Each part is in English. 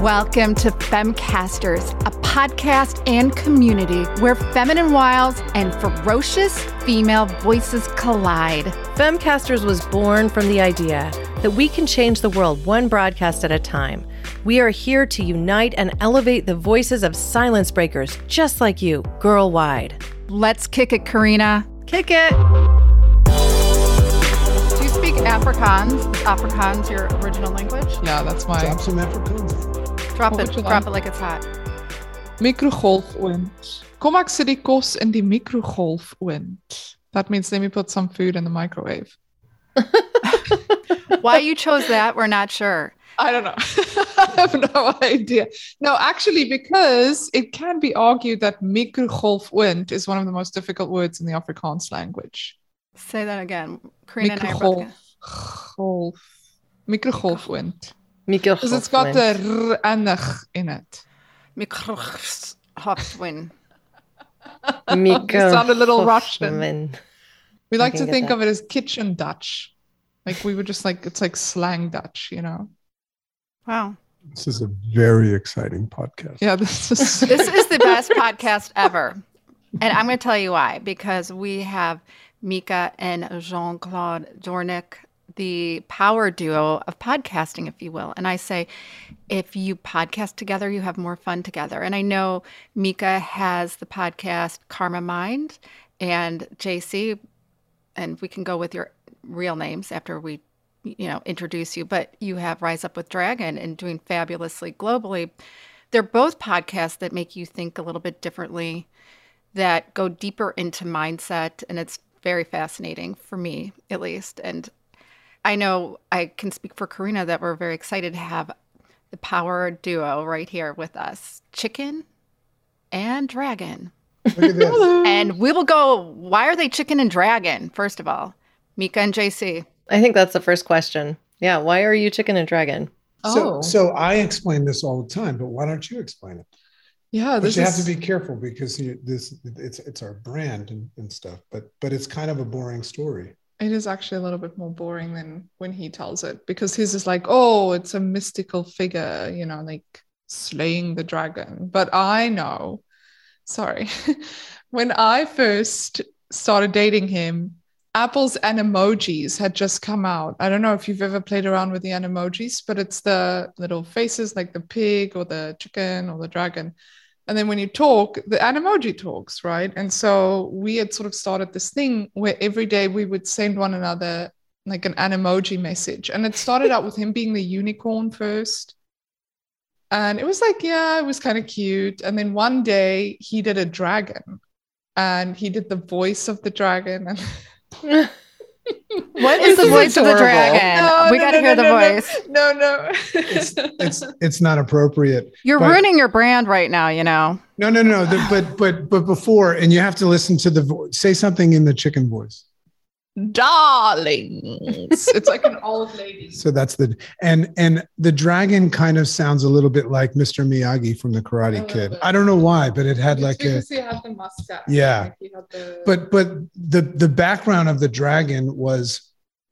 Welcome to Femcasters, a podcast and community where feminine wiles and ferocious female voices collide. Femcasters was born from the idea that we can change the world one broadcast at a time. We are here to unite and elevate the voices of silence breakers just like you, girl wide. Let's kick it, Karina. Kick it. Do you speak Afrikaans? Is Afrikaans your original language? Yeah, that's my Drop some Afrikaans. Drop it, drop like? it like it's hot. mikrogolfoond. Kom ek sit die kos in die mikrogolfoond. That means let me put some food in the microwave. Why you chose that, we're not sure. I don't know. I have no idea. No, actually, because it can be argued that mikrogolfoond is one of the most difficult words in the Afrikaans language. Say that again. Karina and I are both gonna- Mikrogolf. Mikrogolfoond. Mika Because it's got the r and the ch in it. Mikrogolfoond. Mika. You sound a little Russian. We like to think of it as kitchen Dutch. Like we were just like it's like slang Dutch, you know. Wow. This is a very exciting podcast. Yeah, this is This is the best podcast ever. And I'm going to tell you why. Because we have Mieke and Jean Claude Doornick, the power duo of podcasting, if you will. And I say, if you podcast together, you have more fun together. And I know Mieke has the podcast Karma Mind and JC, and we can go with your real names after we you know introduce you but you have rise up with dragon and doing fabulously globally they're both podcasts that make you think a little bit differently that go deeper into mindset and it's very fascinating for me at least and i know i can speak for karina that we're very excited to have the power duo right here with us chicken and dragon Look at this. and we will go why are they chicken and dragon first of all mieke and jc I think that's the first question. Yeah. Why are you chicken and dragon? So, Oh. so I explain this all the time, but why don't you explain it? yeah, But this you is have to be careful because you, this it's it's our brand and, and stuff. But but it's kind of a boring story. It is actually a little bit more boring than when he tells it because his is like, oh, it's a mystical figure, you know, like slaying the dragon. But I know, sorry, when I first started dating him, Apple's Animojis had just come out. I don't know if you've ever played around with the emojis, but it's the little faces like the pig or the chicken or the dragon. And then when you talk, the Animoji talks, right? And so we had sort of started this thing where every day we would send one another like an Animoji message. And it started out with him being the unicorn first. And it was like, yeah, it was kind of cute. And then one day he did a dragon and he did the voice of the dragon. And What This the is voice of the adorable. dragon? we got to hear the no, voice. No, no. It's it's it's not appropriate. You're but- ruining your brand right now, you know. No, no, no. The, but but but before, and you have to listen to the voice. Say something in the chicken voice. Darlings. It's like an old lady. So that's the and and the dragon kind of sounds a little bit like Mr. Miyagi from the Karate Kid. bit. I don't know why, but it had It's like a because he had the mustache. Yeah. Like had the- but but the the background of the dragon was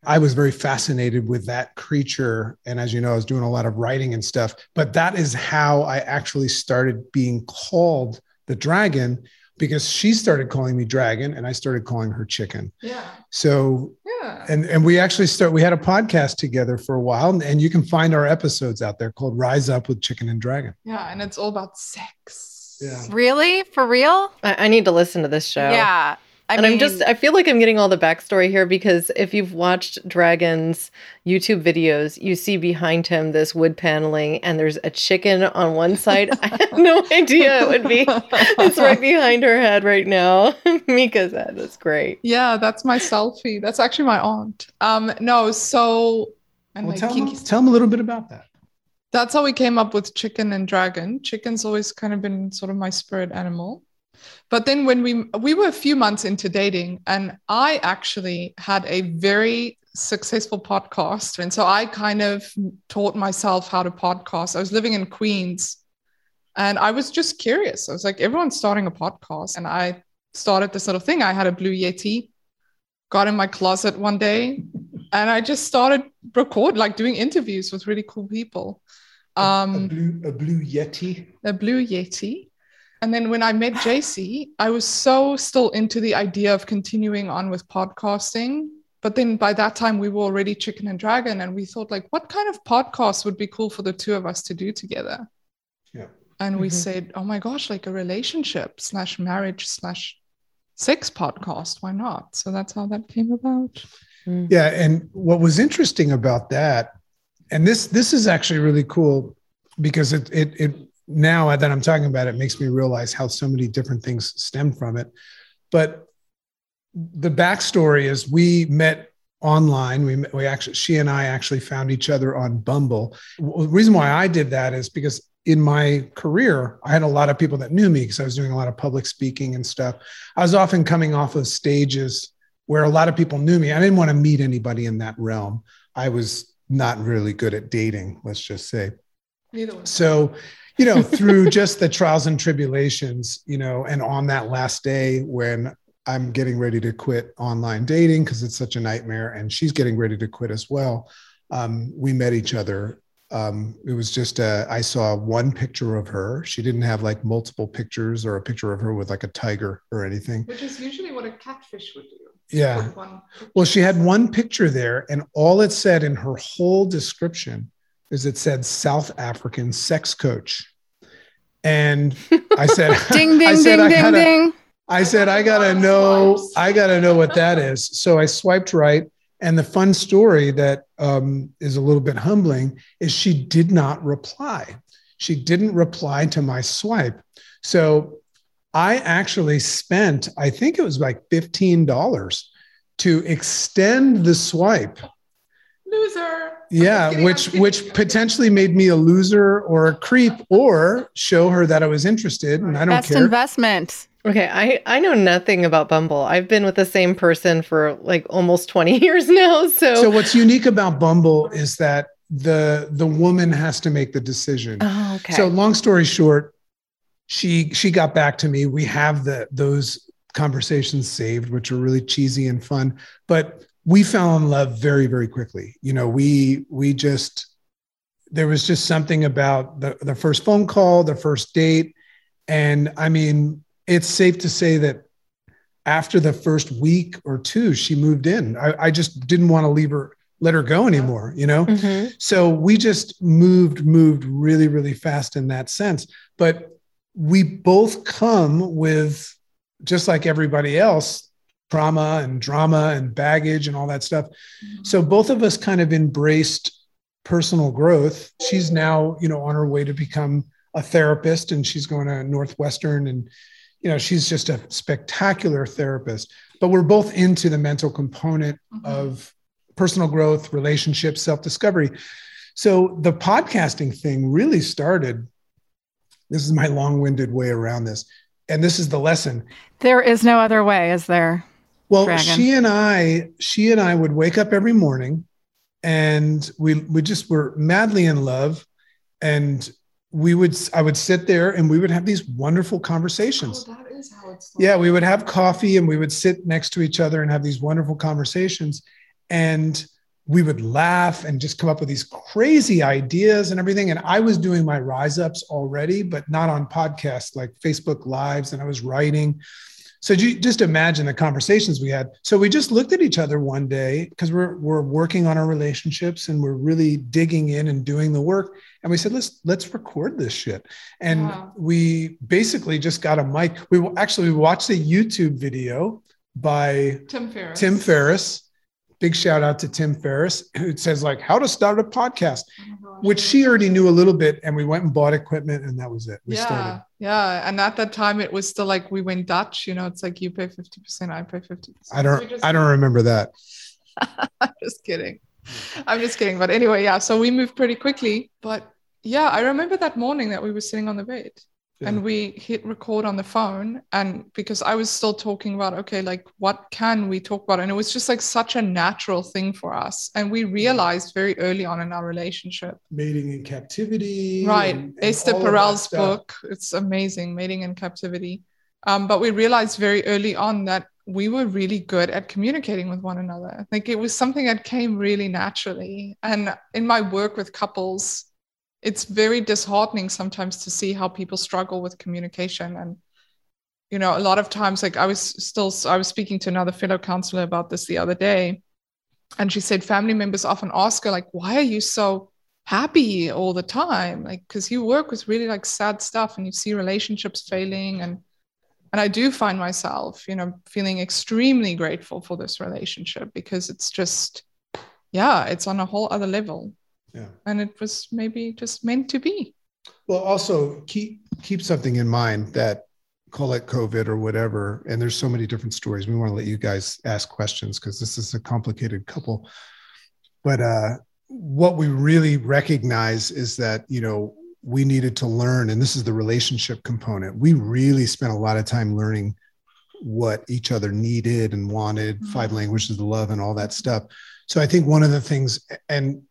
I was very fascinated with that creature and as you know I was doing a lot of writing and stuff but that is how I actually started being called the dragon because she started calling me dragon and I started calling her chicken yeah. so Yeah. and and we actually start we had a podcast together for a while and, and you can find our episodes out there called Rise Up with Chicken and Dragon Yeah. And it's all about sex. Yeah. Really? For real? I, I need to listen to this show. Yeah. I and mean, I'm just, I feel like I'm getting all the backstory here because if you've watched Dragon's YouTube videos, you see behind him this wood paneling and there's a chicken on one side. I had no idea it would be. It's right behind her head right now. Mieke's head. That's great. Yeah, that's my selfie. That's actually my aunt. Um, no, so and well, like tell, kinky them, tell them a little bit about that that's how we came up with chicken and dragon. Chicken's always kind of been sort of my spirit animal. But then when we we were a few months into dating, and I actually had a very successful podcast, and so I kind of taught myself how to podcast. I was living in Queens, and I was just curious. I was like, everyone's starting a podcast, and I started this little thing. I had a Blue Yeti, got in my closet one day, and I just started record like doing interviews with really cool people. a Um, blue a blue yeti. a blue Yeti. And then when I met JC, I was so still into the idea of continuing on with podcasting. But then by that time, we were already Chicken and Dragon. And we thought, like, what kind of podcast would be cool for the two of us to do together? Yeah. And we Mhm. said, oh my gosh, like a relationship slash marriage slash sex podcast. Why not? So that's how that came about. Yeah, and what was interesting about that, and this this is actually really cool because it it it now that I'm talking about it makes me realize how so many different things stem from it. But the backstory is we met online. We we actually she and I actually found each other on Bumble. The reason why I did that is because in my career, I had a lot of people that knew me because I was doing a lot of public speaking and stuff. I was often coming off of stages where a lot of people knew me. I didn't want to meet anybody in that realm. I was not really good at dating, let's just say. Neither was So, you know, through just the trials and tribulations, you know, and on that last day when I'm getting ready to quit online dating because it's such a nightmare, and she's getting ready to quit as well, um, we met each other. Um, it was just a, I saw one picture of her. She didn't have like multiple pictures or a picture of her with like a tiger or anything. which is usually what a catfish would do. Yeah. Well, she had one picture there, and all it said in her whole description is it said South African sex coach. And I said, Ding, I ding, said, ding, I ding, gotta, ding. I said, I I gotta know. I gotta know what that is. So I swiped right. And the fun story that um, is a little bit humbling is she did not reply. She didn't reply to my swipe. So I actually spent, I think it was like $15 to extend the swipe. Loser. Yeah, just kidding, I'm which which potentially made me a loser or a creep or show her that I was interested and I don't Best care. investment. Okay, I I know nothing about Bumble. I've been with the same person for like almost 20 years now. So, So what's unique about Bumble is that the the woman has to make the decision. oh, okay. So long story short, she she got back to me. We have the those conversations saved, which are really cheesy and fun, but we fell in love very very quickly. You know, we we just there was just something about the the first phone call, the first date, and I mean, it's safe to say that after the first week or two, she moved in. I, I just didn't want to leave her, let her go anymore. You know. Mhm. So we just moved, moved really, really fast in that sense. But we both come with, just like everybody else, trauma and drama and baggage and all that stuff. So both of us kind of embraced personal growth. She's now, you know, on her way to become a therapist and she's going to Northwestern and, you know, she's just a spectacular therapist. But we're both into the mental component Mhm. of personal growth, relationships, self discovery. So the podcasting thing really started. This is my long winded way around this. And this is the lesson. There is no other way, is there? Well, Dragon. she and I, she and I would wake up every morning and we we just were madly in love. And we would I would sit there and we would have these wonderful conversations. Oh, that is how it's. Yeah, we would have coffee and we would sit next to each other and have these wonderful conversations. And we would laugh and just come up with these crazy ideas and everything. And I was doing my rise ups already, but not on podcasts like Facebook Lives. And I was writing. So you just imagine the conversations we had. So we just looked at each other one day because we're we're working on our relationships and we're really digging in and doing the work. And we said, let's let's record this shit. And Wow. we basically just got a mic. We actually we watched a YouTube video by Tim Ferriss. Tim Ferriss. Big shout out to Tim Ferriss, who says like how to start a podcast, Oh which she already knew a little bit, and we went and bought equipment, and that was it. We yeah, started. Yeah. And at that time, it was still like we went Dutch. You know, it's like you pay fifty percent, I pay fifty. I don't I don't remember that. I'm just kidding. I'm just kidding. But anyway, yeah. So we moved pretty quickly. But yeah, I remember that morning that we were sitting on the bed Yeah. and we hit record on the phone. And because I was still talking about, okay, like what can we talk about? And it was just like such a natural thing for us. And we realized very early on in our relationship. Mating in captivity. Right. and- and Esther all of that Perel's book. It's amazing, Mating in Captivity. Um, but we realized very early on that we were really good at communicating with one another. Like it was something that came really naturally. And in my work with couples, it's very disheartening sometimes to see how people struggle with communication. And you know a lot of times like i was still i was speaking to another fellow counselor about this the other day and she said family members often ask her like why are you so happy all the time? Like because you work with really like sad stuff and you see relationships failing. And and i do find myself you know feeling extremely grateful for this relationship because it's just yeah it's on a whole other level Yeah. and it was maybe just meant to be Well, also keep keep something in mind that call it COVID or whatever, and there's so many different stories. We want to let you guys ask questions because this is a complicated couple. But uh, what we really recognize is that you know we needed to learn, and this is the relationship component. We really spent a lot of time learning what each other needed and wanted, five languages of love, and all that stuff. So I think one of the things, and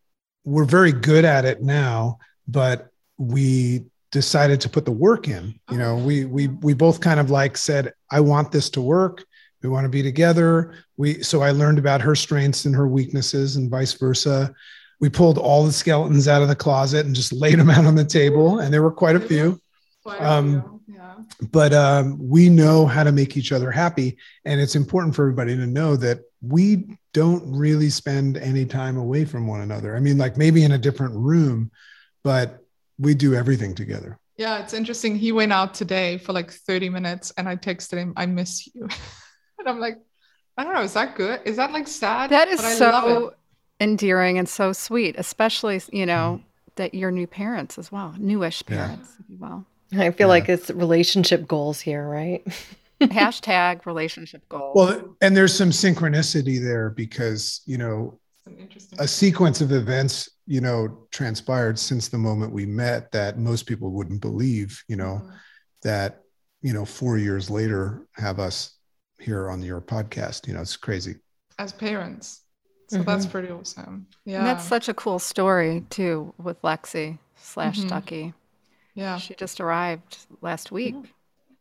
we're very good at it now, but we decided to put the work in you know we we we both kind of like said i want this to work. We want to be together. We so i learned about her strengths and her weaknesses and vice versa. We pulled all the skeletons out of the closet and just laid them out on the table and there were quite a few Um, yeah. but um, we know how to make each other happy and it's important for everybody to know that we don't really spend any time away from one another i mean like maybe in a different room but we do everything together Yeah, it's interesting. He went out today for like 30 minutes and I texted him, I miss you. and I'm like, I don't know, is that good? Is that like sad? That is But I so it. endearing and so sweet, especially, you know, mm. that you're new parents as well, newish Yeah. parents, if you will. I feel Yeah. like it's relationship goals here, right? Hashtag relationship goals. well and there's some synchronicity there because you know It's an interesting a sequence of events you know transpired since the moment we met that most people wouldn't believe you know Mhm. that you know four years later have us here on your podcast you know it's crazy as parents. So that's pretty awesome. Yeah. And that's such a cool story too with Lexi slash Mhm. Duckie. yeah. She just arrived last week.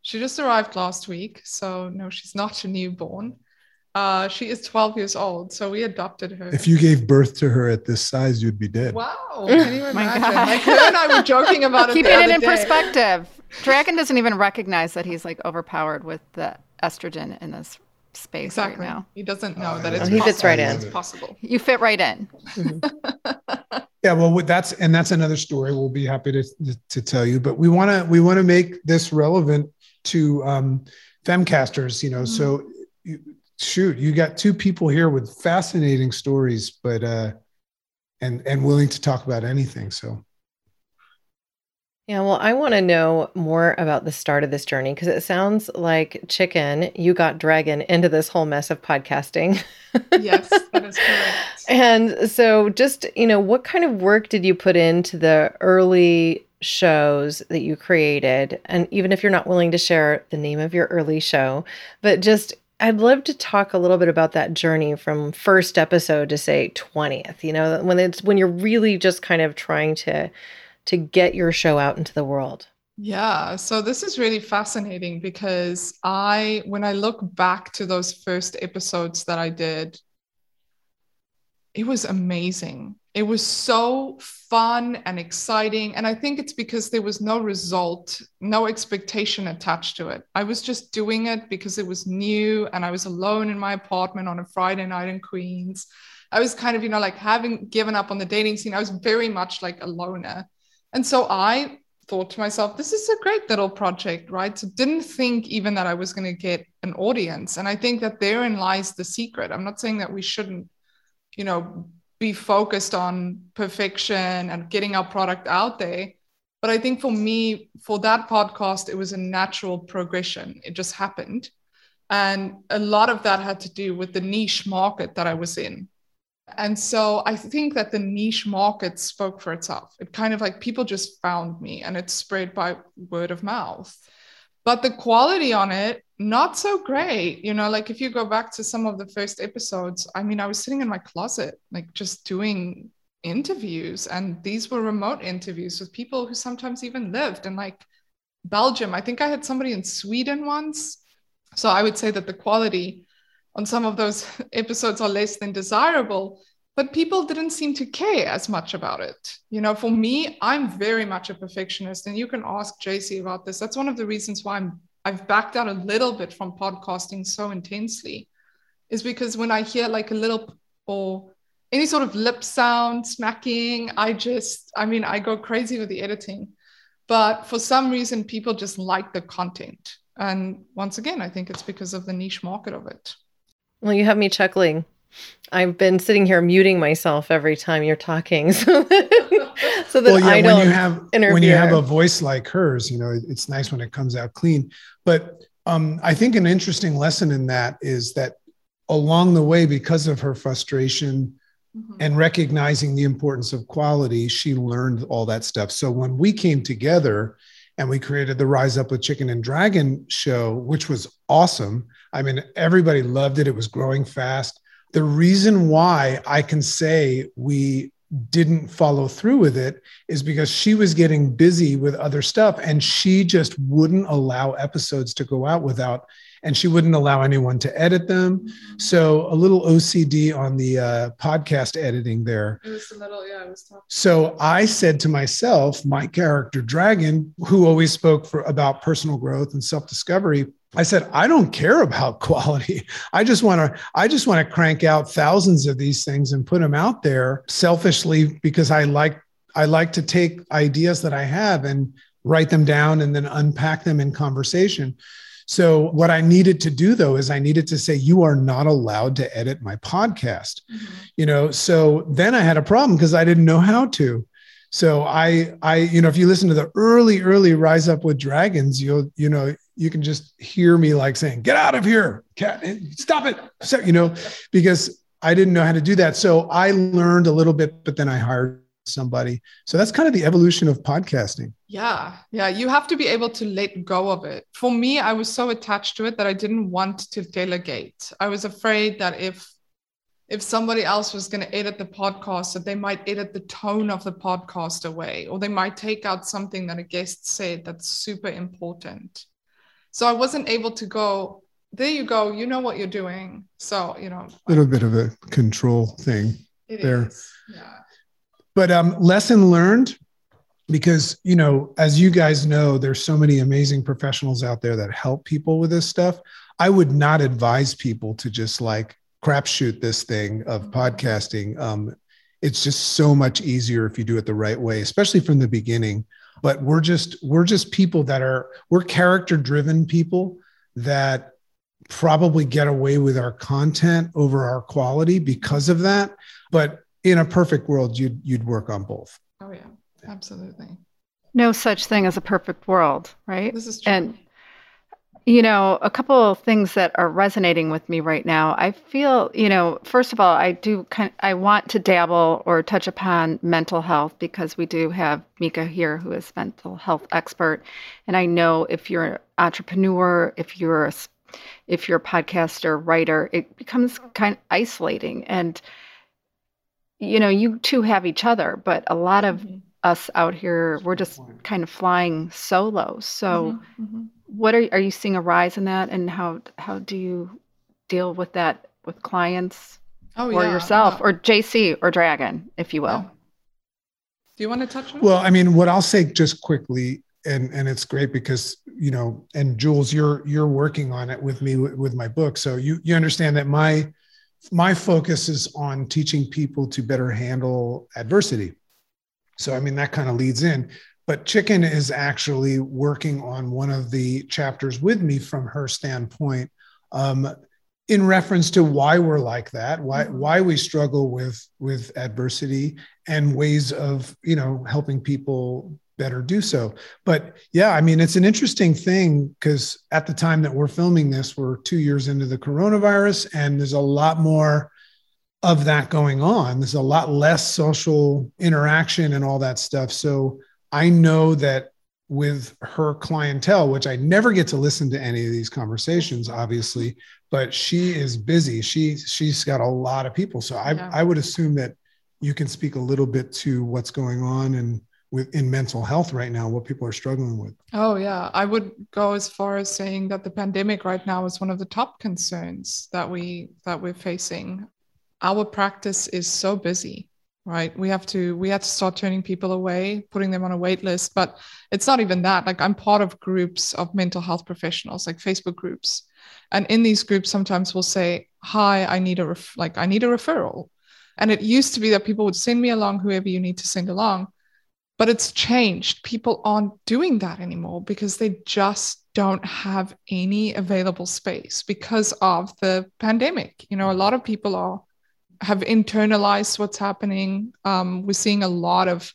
She just arrived last week. So no, she's not a newborn. Uh, she is 12 years old. So we adopted her. if you gave birth to her at this size you'd be dead Wow. Can you My imagine? God. Like her and I were joking about it. Keeping the it other in day. perspective. Dragon doesn't even recognize that he's like overpowered with the estrogen in this space Exactly. right now. He doesn't know Oh, that yeah. it's He fits right in. It's possible. You fit right in. yeah well that's and that's another story we'll be happy to to tell you but we want to we want to make this relevant to um femcasters you know so you, shoot you got two people here with fascinating stories but uh and and willing to talk about anything so Yeah, well, I want to know more about the start of this journey because it sounds like Chicken, you got Dragon into this whole mess of podcasting. Yes, that is correct. And so, just, you know, what kind of work did you put into the early shows that you created? And even if you're not willing to share the name of your early show, but just, I'd love to talk a little bit about that journey from first episode to say 20th, you know, when it's when you're really just kind of trying to to get your show out into the world. Yeah, so this is really fascinating because I, when I look back to those first episodes that I did, it was amazing. It was so fun and exciting. And I think it's because there was no result, no expectation attached to it. I was just doing it because it was new and I was alone in my apartment on a Friday night in Queens. I was kind of, you know, like having given up on the dating scene. I was very much like a loner. And so I thought to myself, this is a great little project, right? So didn't think even that I was going to get an audience. And I think that therein lies the secret. I'm not saying that we shouldn't, you know, be focused on perfection and getting our product out there. But I think for me, for that podcast, it was a natural progression. It just happened. And a lot of that had to do with the niche market that I was in. And so I think that the niche market spoke for itself. It kind of like people just found me and it spread by word of mouth. But the quality on it, not so great. You know, like if you go back to some of the first episodes, I mean, I was sitting in my closet, like just doing interviews. And these were remote interviews with people who sometimes even lived in like Belgium. I think I had somebody in Sweden once. So I would say that the quality on some of those episodes are less than desirable. but people didn't seem to care as much about it. You know, for me, I'm very much a perfectionist, and you can ask JC about this. That's one of the reasons why I'm I've backed out a little bit from podcasting so intensely, is because when I hear like a little or any sort of lip sound smacking, I just, I mean, I go crazy with the editing. But for some reason, people just like the content. And once again, I think it's because of the niche market of it. Well, you have me chuckling I've been sitting here muting myself every time you're talking, so so that well, yeah, I don't when you have interfere. when you have a voice like hers, you know, it's nice when it comes out clean. But um, I think an interesting lesson in that is that along the way, because of her frustration mm-hmm. and recognizing the importance of quality, she learned all that stuff. So when we came together and we created the Rise Up with Chicken and Dragon show, which was awesome. I mean, everybody loved it. It was growing fast the reason why I can say we didn't follow through with it is because she was getting busy with other stuff and she just wouldn't allow episodes to go out without and she wouldn't allow anyone to edit them so a little ocd on the uh, podcast editing there it was a little yeah tough so i said to myself my character dragon who always spoke for about personal growth and self-discovery I said, I don't care about quality. I just want to, I just want to crank out thousands of these things and put them out there selfishly because I like, I like to take ideas that I have and write them down and then unpack them in conversation. So what I needed to do though is I needed to say you are not allowed to edit my podcast. Mm-hmm. You know, so then I had a problem because I didn't know how to. So I I you know if you listen to the early early Rise Up with Dragons, you'll you know you can just hear me like saying, "Get out of here, cat! Stop it!" So you know, because I didn't know how to do that. So I learned a little bit, but then I hired somebody. So that's kind of the evolution of podcasting. Yeah. Yeah. You have to be able to let go of it. For me, I was so attached to it that I didn't want to delegate. I was afraid that if if somebody else was going to edit the podcast that they might edit the tone of the podcast away or they might take out something that a guest said that's super important so I wasn't able to go, there you go, you know what you're doing. So, you know, a little bit of a control thing there. Is. Yeah. But um, lesson learned because, you know, as you guys know, there's so many amazing professionals out there that help people with this stuff. I would not advise people to just like crapshoot this thing of podcasting. Um, it's just so much easier if you do it the right way, especially from the beginning but we're just we're just people that are we're character driven people that probably get away with our content over our quality because of that but in a perfect world you'd you'd work on both oh yeah absolutely no such thing as a perfect world right this is true. and you know, a couple of things that are resonating with me right now. I feel, you know, first of all, I do kind of, I want to dabble or touch upon mental health because we do have Mieke here who is mental health expert. And I know if you're an entrepreneur, if you're a, if you're a podcaster, writer, it becomes kind of isolating. And, you know, you two have each other, but a lot of mm-hmm. us out here, we're just kind of flying solo. So, mm-hmm. Mm-hmm what are are you seeing a rise in that, and how how do you deal with that with clients oh, or yeah. yourself or JC or Dragon, if you will? Yeah. Do you want to touch on? Well, I mean, what I'll say just quickly, and and it's great because you know, and Jules, you're you're working on it with me with, with my book, so you you understand that my my focus is on teaching people to better handle adversity. So, I mean, that kind of leads in. But Chicken is actually working on one of the chapters with me from her standpoint, um, in reference to why we're like that, why mm-hmm. why we struggle with with adversity, and ways of you know helping people better do so. But yeah, I mean, it's an interesting thing because at the time that we're filming this, we're two years into the coronavirus, and there's a lot more of that going on. There's a lot less social interaction and all that stuff. So I know that with her clientele, which I never get to listen to any of these conversations, obviously, but she is busy. She she's got a lot of people. So I yeah. I would assume that you can speak a little bit to what's going on and with in mental health right now, what people are struggling with. Oh yeah, I would go as far as saying that the pandemic right now is one of the top concerns that we that we're facing. Our practice is so busy right? We have to we have to start turning people away putting them on a wait list. But it's not even that. Like i'm part of groups of mental health professionals like facebook groups. And in these groups sometimes we'll say hi i need a ref- like i need a referral. And it used to be that people would send me along whoever you need to send along but it's changed people aren't doing that anymore because they just don't have any available space because of the pandemic you know a lot of people are have internalized what's happening. Um, we're seeing a lot of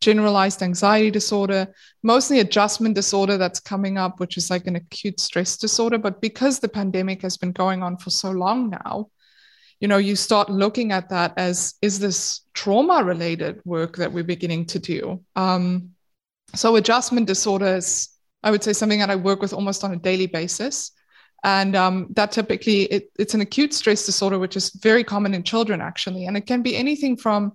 generalized anxiety disorder, mostly adjustment disorder that's coming up, which is like an acute stress disorder. But because the pandemic has been going on for so long now, you know, you start looking at that as is this trauma related work that we're beginning to do? Um, so, adjustment disorder is, I would say, something that I work with almost on a daily basis. And um, that typically it, it's an acute stress disorder, which is very common in children actually, and it can be anything from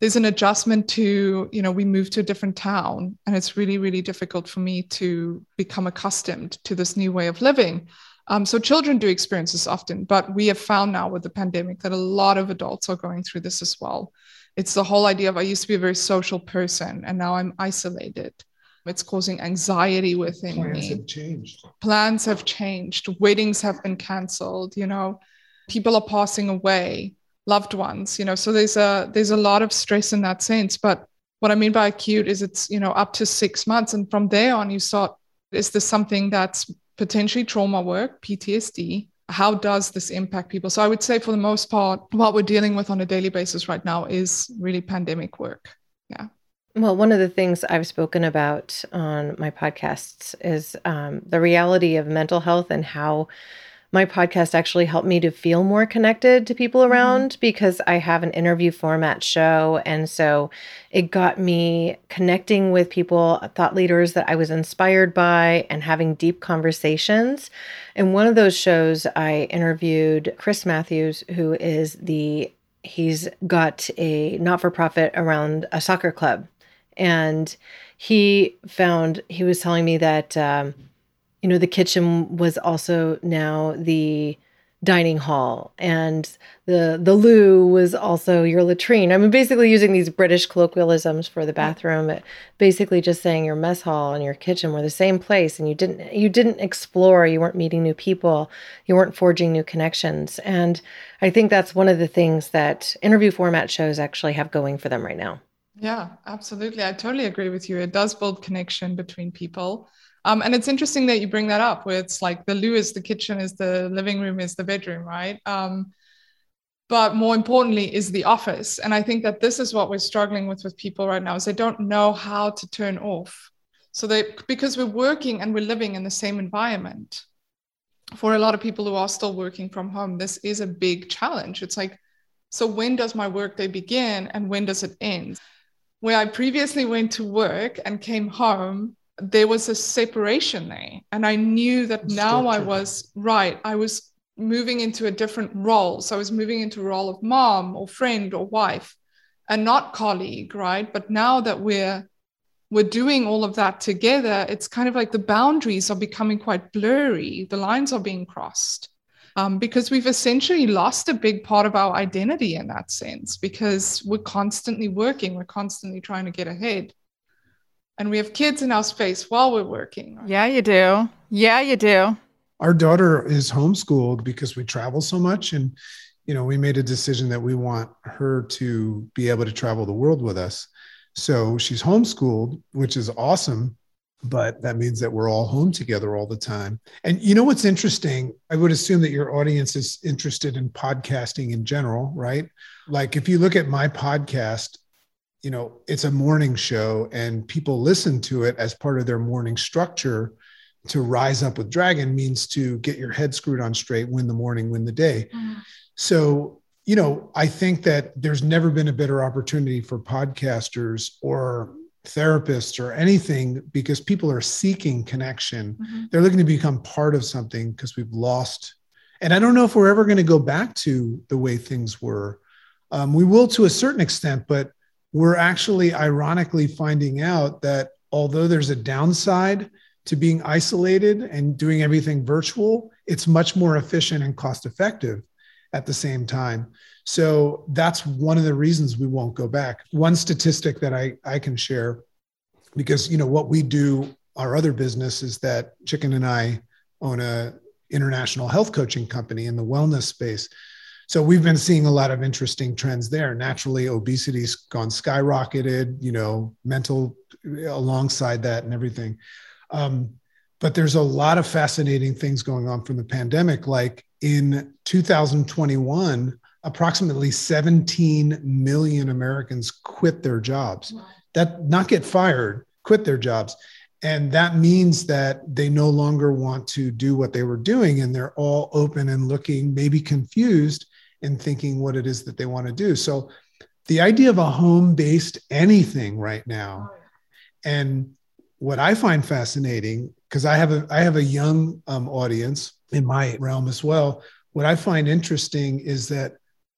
there's an adjustment to you know we moved to a different town and it's really really difficult for me to become accustomed to this new way of living um, so children do experience this often but we have found now with the pandemic that a lot of adults are going through this as well it's the whole idea of i used to be a very social person and now i'm isolated it's causing anxiety within Plans me. have changed. Plans have changed. Weddings have been cancelled. You know, people are passing away, loved ones. You know, so there's a there's a lot of stress in that sense. But what I mean by acute is it's you know up to six months, and from there on you start. Is this something that's potentially trauma work, PTSD? How does this impact people? So I would say for the most part, what we're dealing with on a daily basis right now is really pandemic work. Yeah. Well, one of the things I've spoken about on my podcasts is um, the reality of mental health and how my podcast actually helped me to feel more connected to people Mm-hmm. around because I have an interview format show. And so it got me connecting with people, thought leaders that I was inspired by, and having deep conversations. In one of those shows, I interviewed Chris Matthews, who is the he's got a not for profit around a soccer club and he found he was telling me that um, you know the kitchen was also now the dining hall and the the loo was also your latrine I'm basically using these british colloquialisms for the mm-hmm. bathroom but basically just saying your mess hall and your kitchen were the same place and you didn't you didn't explore you weren't meeting new people you weren't forging new connections and i think that's one of the things that interview format shows actually have going for them right now Yeah, absolutely. I totally agree with you. It does build connection between people. Um, and it's interesting that you bring that up where it's like the loo is the kitchen, is the living room, is the bedroom, right? Um, but more importantly is the office. And I think that this is what we're struggling with with people right now is they don't know how to turn off. So they because we're working and we're living in the same environment. For a lot of people who are still working from home, this is a big challenge. It's like, so when does my workday begin and when does it end? where I previously went to work and came home, there was a separation there. And I knew that now I was right. I was moving into a different role. So I was moving into a role of mom or friend or wife and not colleague, right? But now that we're we're doing all of that together, it's kind of like the boundaries are becoming quite blurry. The lines are being crossed um, because we've essentially lost a big part of our identity in that sense because we're constantly working, we're constantly trying to get ahead. And we have kids in our space while we're working. right? Yeah, you do. Yeah, you do. Our daughter is homeschooled because we travel so much. And, you know, we made a decision that we want her to be able to travel the world with us. So she's homeschooled, which is awesome. But that means that we're all home together all the time. And you know what's interesting? I would assume that your audience is interested in podcasting in general, right? Like if you look at my podcast, you know, it's a morning show and people listen to it as part of their morning structure to rise up with dragon means to get your head screwed on straight, win the morning, win the day. So, you know, I think that there's never been a better opportunity for podcasters or therapists or anything because people are seeking connection. Mhm. They're looking to become part of something because we've lost. And I don't know if we're ever going to go back to the way things were. Um, we will to a certain extent, but we're actually ironically finding out that although there's a downside to being isolated and doing everything virtual, it's much more efficient and cost effective at the same time. So that's one of the reasons we won't go back. One statistic that I, I can share, because you know what we do, our other business is that Chicken and I own a international health coaching company in the wellness space. So we've been seeing a lot of interesting trends there. Naturally, obesity's gone skyrocketed, you know, mental alongside that and everything. Um, but there's a lot of fascinating things going on from the pandemic. Like in 2021, approximately 17 million Americans quit their jobs. That not get fired, quit their jobs. And that means that they no longer want to do what they were doing. And they're all open and looking, maybe confused and thinking what it is that they want to do. So the idea of a home based anything right now. And what I find fascinating, because I have a I have a young um, audience in my realm as well. What I find interesting is that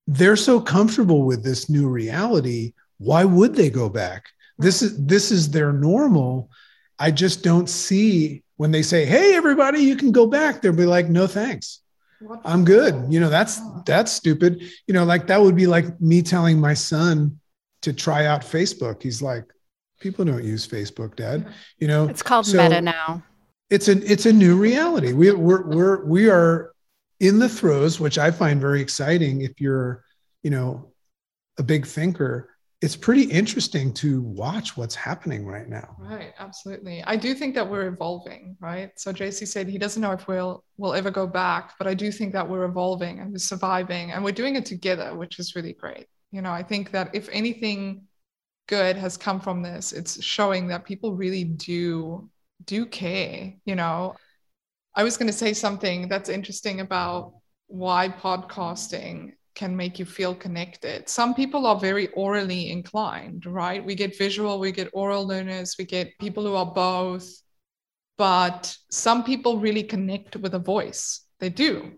they're so comfortable with this new reality. Why would they go back? This is this is their normal. I just don't see when they say, "Hey, everybody, you can go back." They'll be like, "No, thanks." I'm good. You know, that's oh. that's stupid. You know, like that would be like me telling my son to try out Facebook. He's like, people don't use Facebook, Dad. You know, it's called so Meta now. It's an it's a new reality. We we're we're we are in the throes, which I find very exciting. If you're, you know, a big thinker, it's pretty interesting to watch what's happening right now. Right, absolutely. I do think that we're evolving, right? So JC said he doesn't know if we'll we'll ever go back, but I do think that we're evolving and we're surviving and we're doing it together, which is really great. You know, I think that if anything good has come from this, it's showing that people really do do care, you know. I was going to say something that's interesting about why podcasting can make you feel connected. Some people are very orally inclined, right? We get visual, we get oral learners, we get people who are both. But some people really connect with a voice. They do.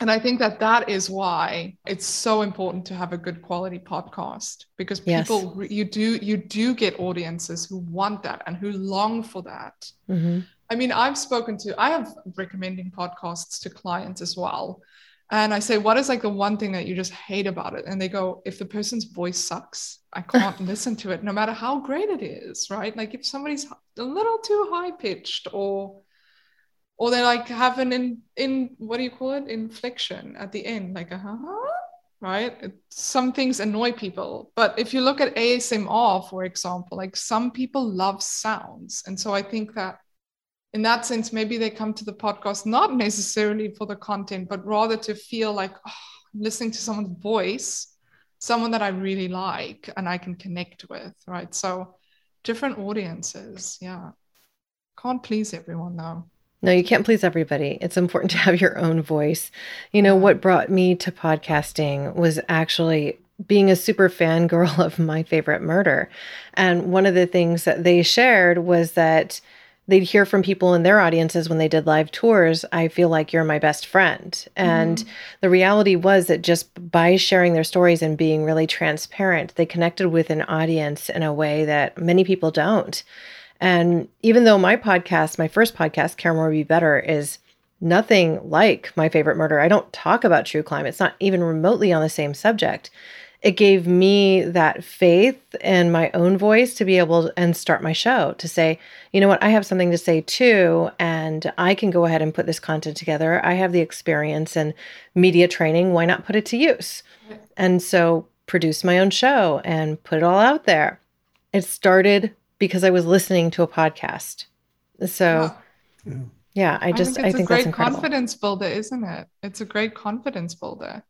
And I think that that is why it's so important to have a good quality podcast because people yes. you do you do get audiences who want that and who long for that. Mm-hmm. I mean, I've spoken to I have recommending podcasts to clients as well and I say, what is like the one thing that you just hate about it? And they go, if the person's voice sucks, I can't listen to it, no matter how great it is, right? Like if somebody's a little too high pitched or or they like have an in in what do you call it? Inflection at the end, like a huh, right? It, some things annoy people. But if you look at ASMR, for example, like some people love sounds. And so I think that in that sense, maybe they come to the podcast not necessarily for the content, but rather to feel like oh, listening to someone's voice, someone that I really like and I can connect with, right? So different audiences, yeah. Can't please everyone though. No, you can't please everybody. It's important to have your own voice. You know, what brought me to podcasting was actually being a super fangirl of my favorite murder. And one of the things that they shared was that they'd hear from people in their audiences when they did live tours i feel like you're my best friend. And mm-hmm. the reality was that just by sharing their stories and being really transparent they connected with an audience in a way that many people don't. And even though my podcast my first podcast care more be better is nothing like my favorite murder i don't talk about true crime. It's not even remotely on the same subject it gave me that faith in my own voice to be able to, and start my show to say, you know what, I have something to say too, and I can go ahead and put this content together. I have the experience and media training. Why not put it to use? And so produce my own show and put it all out there. It started because I was listening to a podcast. So, yeah, yeah I just I think, I think a great confidence builder, isn't it? It's a great confidence builder.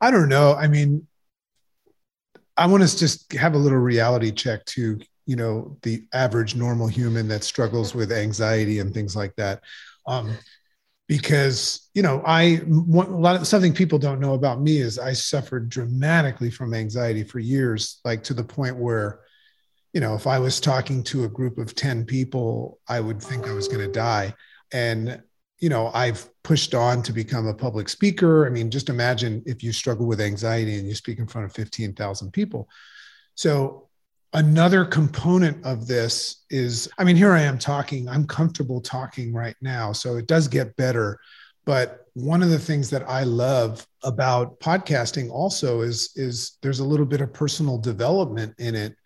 I don't know. I mean, I want to just have a little reality check to you know the average normal human that struggles with anxiety and things like that, um, because you know I a lot of something people don't know about me is I suffered dramatically from anxiety for years, like to the point where you know if I was talking to a group of ten people, I would think I was going to die, and you know, I've pushed on to become a public speaker. I mean, just imagine if you struggle with anxiety and you speak in front of 15,000 people. So, another component of this is I mean, here I am talking, I'm comfortable talking right now. So, it does get better. But one of the things that I love about podcasting also is is there's a little bit of personal development in it.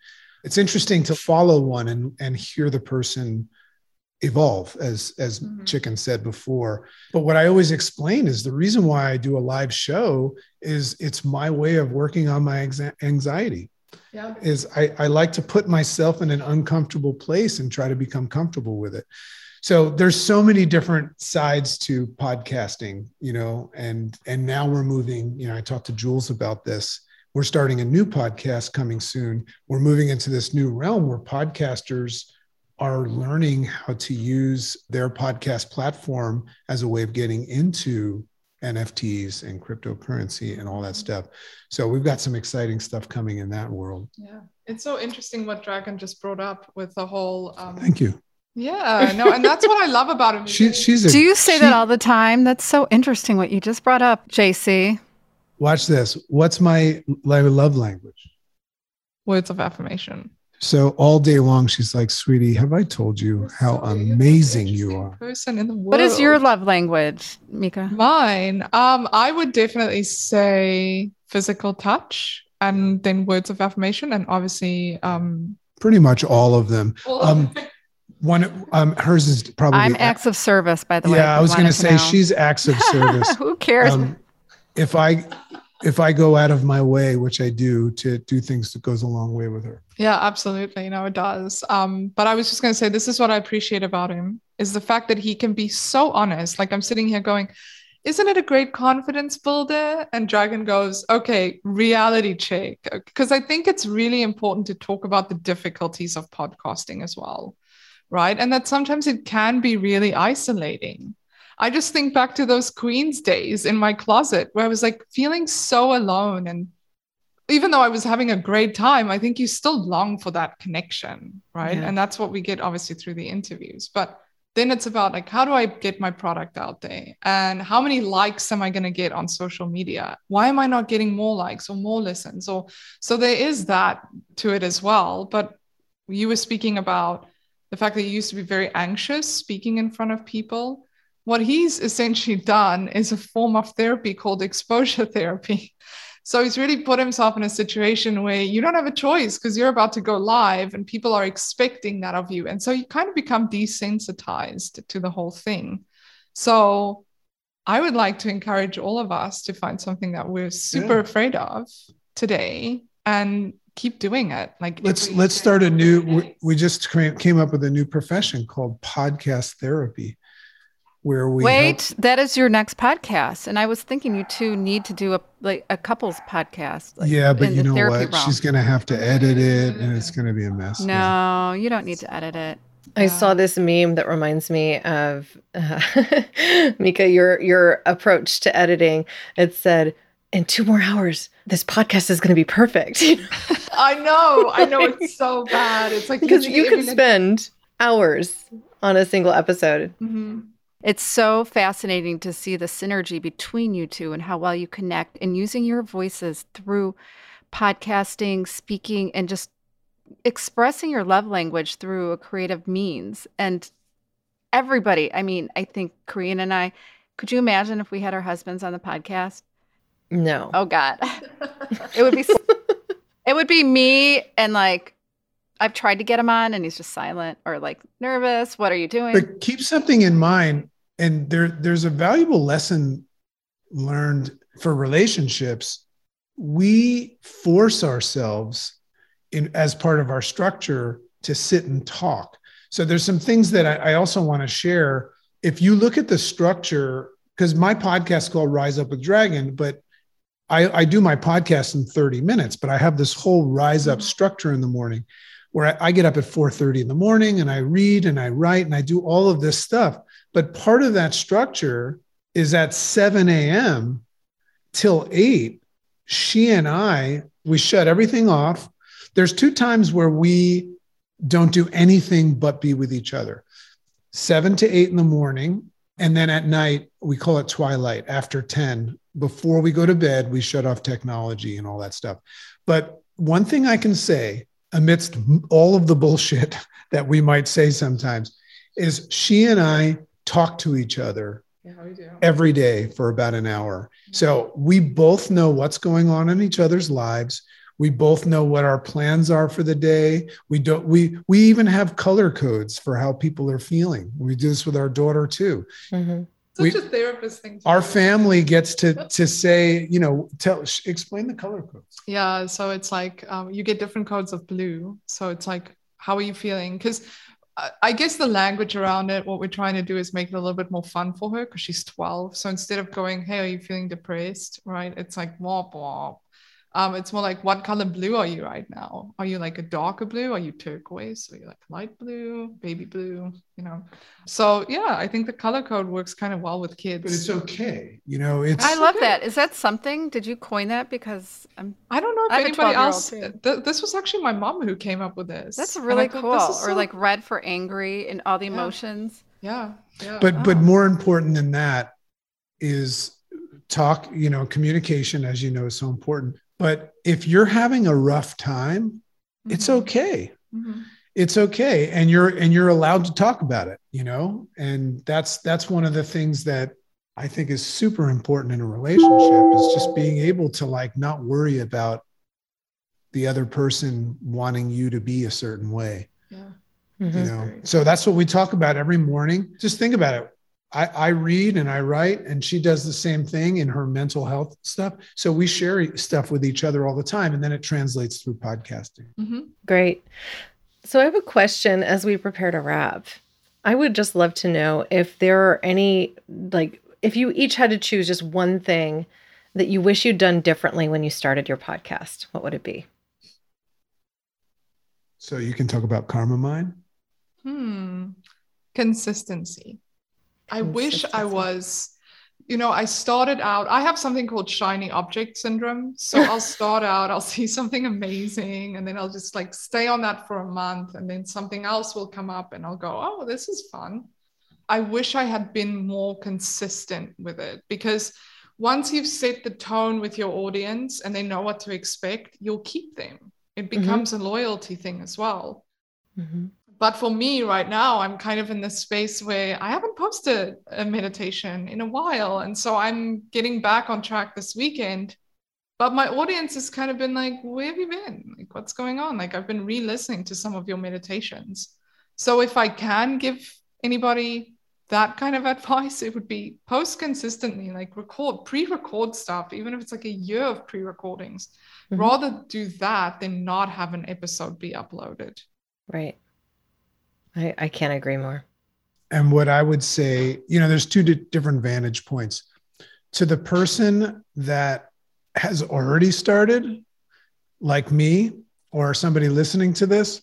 It's interesting to follow one and and hear the person evolve as as mm-hmm. chicken said before. But what i always explain is the reason why i do a live show is it's my way of working on my anxiety. Yeah. is I, I like to put myself in an uncomfortable place and try to become comfortable with it. So there's so many different sides to podcasting you know and and now we're moving you know i talked to jules about this. We're starting a new podcast coming soon. We're moving into this new realm where podcasters are learning how to use their podcast platform as a way of getting into NFTs and cryptocurrency and all that stuff. So we've got some exciting stuff coming in that world. Yeah, it's so interesting what Dragon just brought up with the whole. Um, Thank you. Yeah, no, and that's what I love about him. She, she's a, Do you say she, that all the time? That's so interesting what you just brought up, JC. Watch this. What's my love language? Words of affirmation. So all day long, she's like, "Sweetie, have I told you how amazing you are?" Person in the world. What is your love language, Mieke? Mine, um, I would definitely say physical touch, and then words of affirmation, and obviously, um, pretty much all of them. Um, one, um, hers is probably. I'm acts of service, by the yeah, way. Yeah, I was going to say know. she's acts of service. Who cares? Um, if I if I go out of my way, which I do, to do things that goes a long way with her. Yeah, absolutely. You know, it does. Um, but I was just going to say, this is what I appreciate about him is the fact that he can be so honest. Like I'm sitting here going, isn't it a great confidence builder? And Dragon goes, okay, reality check. Because I think it's really important to talk about the difficulties of podcasting as well. Right. And that sometimes it can be really isolating I just think back to those Queen's days in my closet where I was like feeling so alone. And even though I was having a great time, I think you still long for that connection. Right. Yeah. And that's what we get obviously through the interviews. But then it's about like, how do I get my product out there? And how many likes am I going to get on social media? Why am I not getting more likes or more listens? Or so there is that to it as well. But you were speaking about the fact that you used to be very anxious speaking in front of people what he's essentially done is a form of therapy called exposure therapy. So he's really put himself in a situation where you don't have a choice because you're about to go live and people are expecting that of you. And so you kind of become desensitized to the whole thing. So I would like to encourage all of us to find something that we're super yeah. afraid of today and keep doing it like let's let's start a new we, we just came up with a new profession called podcast therapy where we wait help- that is your next podcast and i was thinking you two need to do a like a couples podcast like, yeah but you know what realm. she's gonna have to edit it and it's gonna be a mess no yeah. you don't need to edit it I saw this meme that reminds me of uh, Mieke, your your approach to editing. It said, "In two more hours, this podcast is going to be perfect." I know, I know, it's so bad. It's like because you can spend hours on a single episode. Mm-hmm. It's so fascinating to see the synergy between you two and how well you connect and using your voices through podcasting, speaking, and just expressing your love language through a creative means. And everybody, I mean, I think Karina and I, could you imagine if we had our husbands on the podcast? No. Oh God. it would be it would be me and like I've tried to get him on and he's just silent or like nervous. What are you doing? But keep something in mind. And there, there's a valuable lesson learned for relationships. We force ourselves in as part of our structure to sit and talk. So there's some things that I, I also want to share. If you look at the structure, because my podcast is called Rise Up with Dragon, but I, I, do my podcast in 30 minutes, but I have this whole rise up mm-hmm. structure in the morning where I, get up at 4:30 in the morning and I read and I write and I do all of this stuff. But part of that structure is at 7 a.m. till 8. She and I, we shut everything off. There's two times where we don't do anything but be with each other. Seven to eight in the morning. And then at night, we call it twilight after 10. Before we go to bed, we shut off technology and all that stuff. But one thing I can say amidst all of the bullshit that we might say sometimes, is she and I talk to each other Yeah, every day for about an hour. So we both know what's going on in each other's lives. We both know what our plans are for the day. We don't we we even have color codes for how people are feeling. We do this with our daughter too. Mhm. Such we- a therapist thing. Our do. family gets to to say, you know, tell sh- explain the color codes. Yeah, so it's like um, you get different codes of blue. So it's like, how are you feeling? Because I, I guess the language around it, what we're trying to do is make it a little bit more fun for her because she's 12. So instead of going, hey, are you feeling depressed? Right? It's like, womp womp. Um, it's more like, what color blue are you right now? Are you like a darker blue? Are you turquoise? Are you like light blue, baby blue? You know? So yeah, I think the color code works kind of well with kids. But it's okay. You know, it's I love okay. that. Is that something? Did you coin that? Because I'm, I don't know if I have a anybody else. Th- this was actually my mom who came up with this. that's really cool. this Or so- like red for angry and all the Yeah. emotions. yeah, yeah. but but Oh. more important than that is talk you know communication as you know is so important but if you're having a rough time it's Mhm. okay Mhm. it's okay and you're and you're allowed to talk about it you know and that's that's one of the things that i think is super important in a relationship is just being able to like not worry about the other person wanting you to be a certain way Yeah. Mhm. you know so that's what we talk about every morning just think about it I, I read and i write and she does the same thing in her mental health stuff so we share stuff with each other all the time and then it translates through podcasting Mhm. Great. So I have a question as we prepare to wrap. I would just love to know if there are any, like, if you each had to choose just one thing that you wish you'd done differently when you started your podcast, what would it be? so you can talk about Calmer Mind Hmm. Consistency. I wish I was, you know, I started out, I have something called shiny object syndrome. So I'll start out, I'll see something amazing, and then I'll just like stay on that for a month, and then something else will come up, and I'll go, oh, this is fun. I wish I had been more consistent with it because once you've set the tone with your audience and they know what to expect, you'll keep them. It becomes a loyalty thing as well Mhm. But for me right now i'm kind of in this space where i haven't posted a meditation in a while. And so i'm getting back on track this weekend. But my audience has kind of been like where have you been? Like what's going on? Like i've been re-listening to some of your meditations. So if i can give anybody that kind of advice it would be post consistently like record pre-record stuff even if it's like a year of pre-recordings. Mhm. rather do that than not have an episode be uploaded. Right. I, I can't agree more. and what i would say you know there's two di- different vantage points to the person that has already started like me or somebody listening to this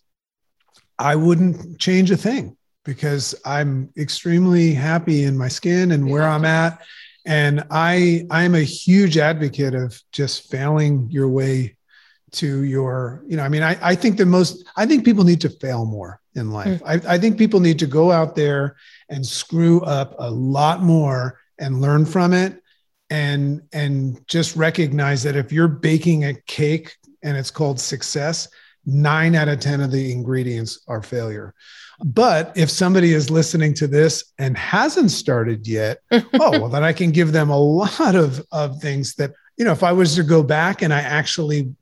i wouldn't change a thing because i'm extremely happy in my skin and where i'm at and i i'm a huge advocate of just failing your way to your you know i mean i, I think the most i think people need to fail more in life. Mm. I, I think people need to go out there and screw up a lot more and learn from it and and just recognize that if you're baking a cake and it's called success nine out of ten of the ingredients are failure. But if somebody is listening to this and hasn't started yet oh well then i can give them a lot of of things that you know if i was to go back and i actually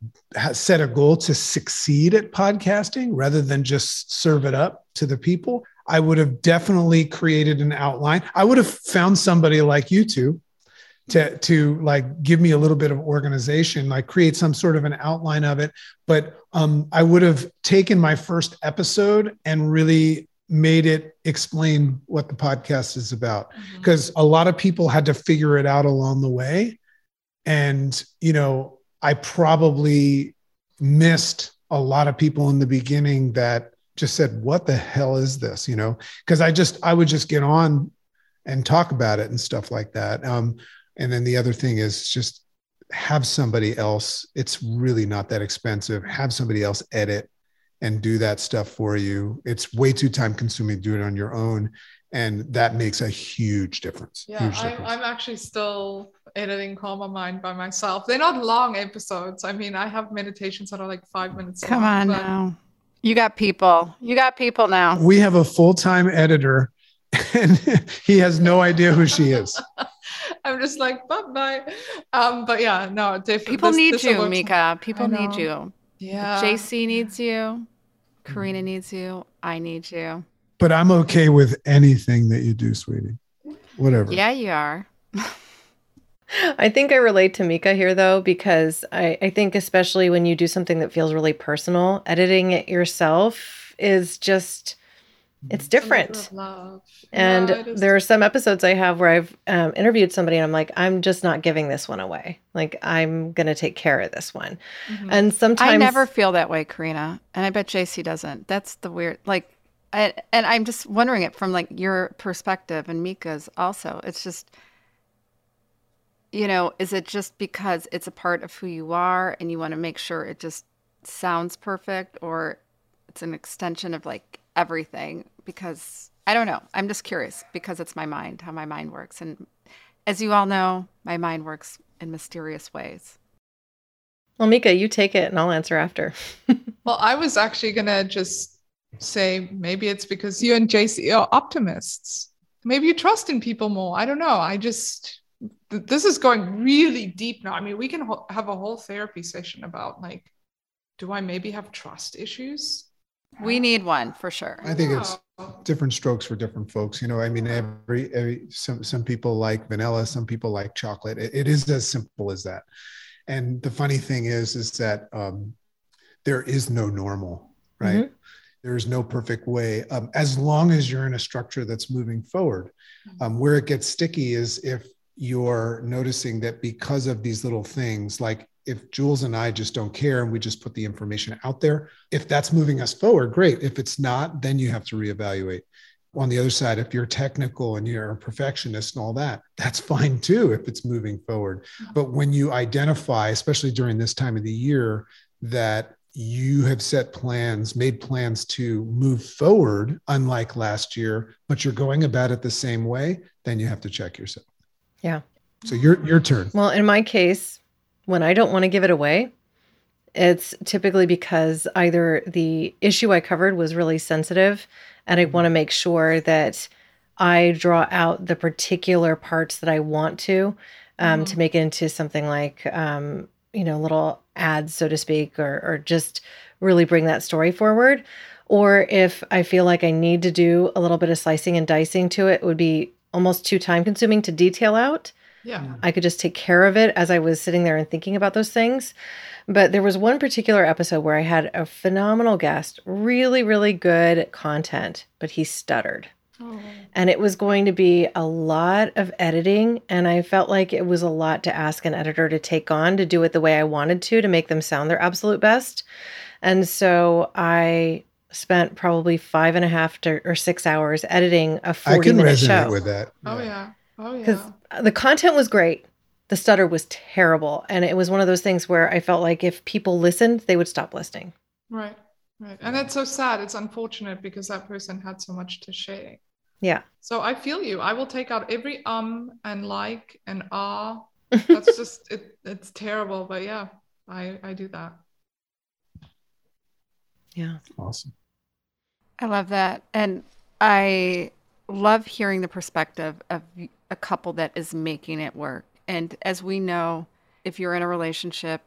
set a goal to succeed at podcasting rather than just serve it up to the people i would have definitely created an outline. I would have found somebody like you two to to like give me a little bit of organization like create some sort of an outline of it. But um i would have taken my first episode and really made it explain what the podcast is about. Because a lot of people had to figure it out along the way and you know i probably missed a lot of people in the beginning that just said what the hell is this? You know because i just i would just get on and talk about it and stuff like that. Um and then the other thing is just have somebody else it's really not that expensive. Have somebody else edit and do that stuff for you. It's way too time consuming to do it on your own and that makes a huge difference Yeah, huge I, difference. I'm actually still editing Calmer Mind by myself. They're not long episodes. I mean, I have meditations that are like five minutes. Come long, on but- now. You got people. You got people now. we have a full-time editor and he has no idea who she is. I'm just like, bye bye. Um, but yeah, no, definitely. People this- need this you, works. Mieke. People need you. Yeah. JC needs you. Karina Mm-hmm. needs you. I need you. But I'm okay with anything that you do, sweetie. Whatever. Yeah, you are. I think I relate to Mieke here though, because I, I think especially when you do something that feels really personal, editing it yourself is just it's It's a labor different. love. And Yeah, there are some episodes I have where I've um, interviewed somebody and I'm like, I'm just not giving this one away. Like I'm gonna take care of this one. Mhm. And sometimes I never feel that way, Karina, and I bet JC doesn't. That's the weird, like, I, and I'm just wondering it from like your perspective and Mieke's also. It's just, you know, is it just because it's a part of who you are and you want to make sure it just sounds perfect, or it's an extension of like everything? Because I don't know. I'm just curious because it's my mind, how my mind works, and as you all know, my mind works in mysterious ways. Well, Mieke, you take it and I'll answer after. Well, I was actually gonna just say maybe it's because you and JC are optimists. Maybe you trust in people more. I don't know. I just th- this is going really deep now. I mean, we can ho- have a whole therapy session about like, do I maybe have trust issues? We need one for sure. I think it's different strokes for different folks. You know, I mean, every, every some some people like vanilla, some people like chocolate. It, it is as simple as that. And the funny thing is, is that um, there is no normal, right? There's no perfect way. Um, as long as you're in a structure that's moving forward, um, where it gets sticky is if you're noticing that because of these little things, like if Jules and I just don't care and we just put the information out there, if that's moving us forward, great. If it's not, then you have to reevaluate. On the other side, if you're technical and you're a perfectionist and all that, that's fine too if it's moving forward. But when you identify, especially during this time of the year, that you have set plans, made plans to move forward, unlike last year, but you're going about it the same way, then you have to check yourself. Yeah. So your your turn. Well, in my case, when I don't want to give it away, it's typically because either the issue I covered was really sensitive and I want to make sure that I draw out the particular parts that I want to um, to make it into something like, um, you know, little ads, so to speak, or, or just really bring that story forward. Or if I feel like I need to do a little bit of slicing and dicing to it, it would be almost too time consuming to detail out. Yeah. I could just take care of it as I was sitting there and thinking about those things. But there was one particular episode where I had a phenomenal guest, really, really good content, but he stuttered. Oh. And it was going to be a lot of editing. And I felt like it was a lot to ask an editor to take on to do it the way I wanted to, to make them sound their absolute best. And so I spent probably five and a half to, or six hours editing a 40 I can minute resonate show with that. Oh yeah. Oh yeah. because uh, the content was great. The stutter was terrible. And it was one of those things where I felt like if people listened, they would stop listening. Right. Right. And it's so sad. It's unfortunate because that person had so much to share. Yeah. So I feel you. I will take out every um and like and ah. That's just it. It's terrible, but yeah, I I do that. Yeah. Awesome. I love that. And I love hearing the perspective of a couple that is making it work. And as we know, if you're in a relationship,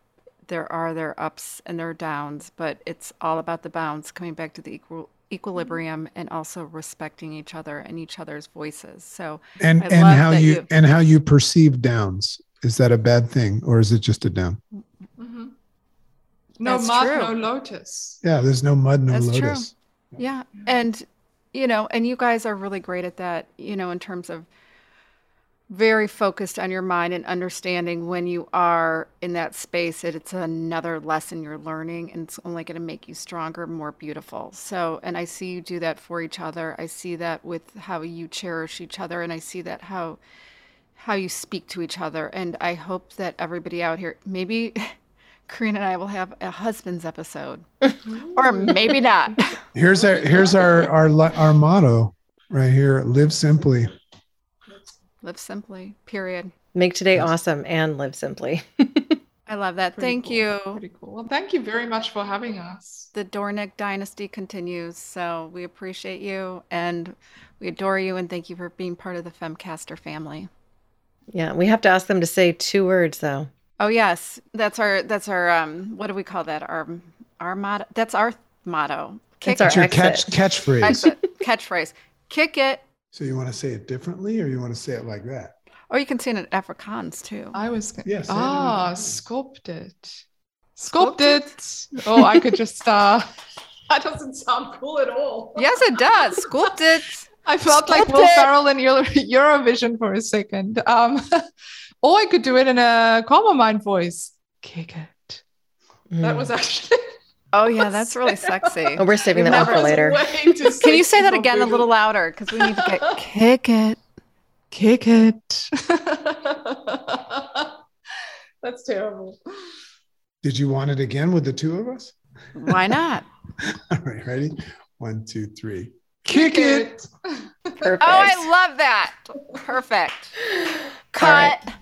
there are their ups and their downs, but it's all about the balance, coming back to the equal equilibrium and also respecting each other and each other's voices. So And I and how you, you- and how you perceive downs. Is that a bad thing or is it just a down? Mhm. No That's mud, true. no lotus. Yeah, there's no mud, no That's true. lotus. Yeah. And, you know, and you guys are really great at that, you know, in terms of very focused on your mind and understanding when you are in that space, it, it's another lesson you're learning and it's only going to make you stronger, more beautiful. So, and I see you do that for each other. I see that with how you cherish each other and I see that how how you speak to each other. And I hope that everybody out here, maybe Karina and I will have a husband's episode, or maybe not. Here's our here's our our our motto right here. Live simply. Live simply, period. Make today Yes. awesome and live simply. I love that. Pretty Thank cool. you. Pretty cool. Well, thank you very much for having us. The Doornick dynasty continues, so we appreciate you and we adore you and thank you for being part of the Femcaster family. Yeah, we have to ask them to say two words though. Oh yes, that's our that's our um what do we call that? Our our motto. That's our motto. Kick It's our your exit. catch catchphrase. exit catchphrase. Kick it, So you want to say it differently, or you want to say it like that? or you can say it in Afrikaans too. I was gonna, Yes, I know. ah, sculpted. Sculpted. Oh, I could just uh that doesn't sound cool at all. Yes, it does. Sculpt it. I felt like Will Ferrell in Euro- Eurovision for a second. Um or I could do it in a calmer mind voice. Kick it. That Mm. was actually Oh yeah, that's really sexy. Oh, we're saving that one for later. Can you say that again a little louder? Because we need to get kick it. kick it? That's terrible. Did you want it again with the two of us? Why not? All right, ready? One, two, three. Kick it. Perfect. Oh, I love that. Perfect. All right. Cut.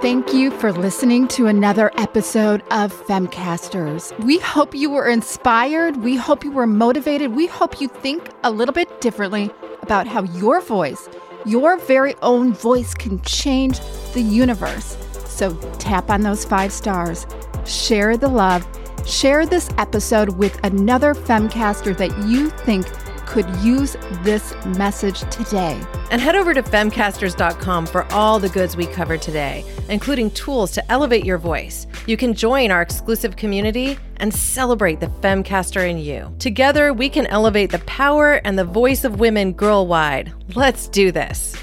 Thank you for listening to another episode of Femcasters. We hope you were inspired. We hope you were motivated. We hope you think a little bit differently about how your voice, your very own voice, can change the universe. So tap on those five stars, share the love, share this episode with another Femcaster that you think could use this message today. And head over to femcasters.com for all the goods we covered today, including tools to elevate your voice. You can join our exclusive community and celebrate the Femcaster in you. Together, we can elevate the power and the voice of women girl wide. Let's do this.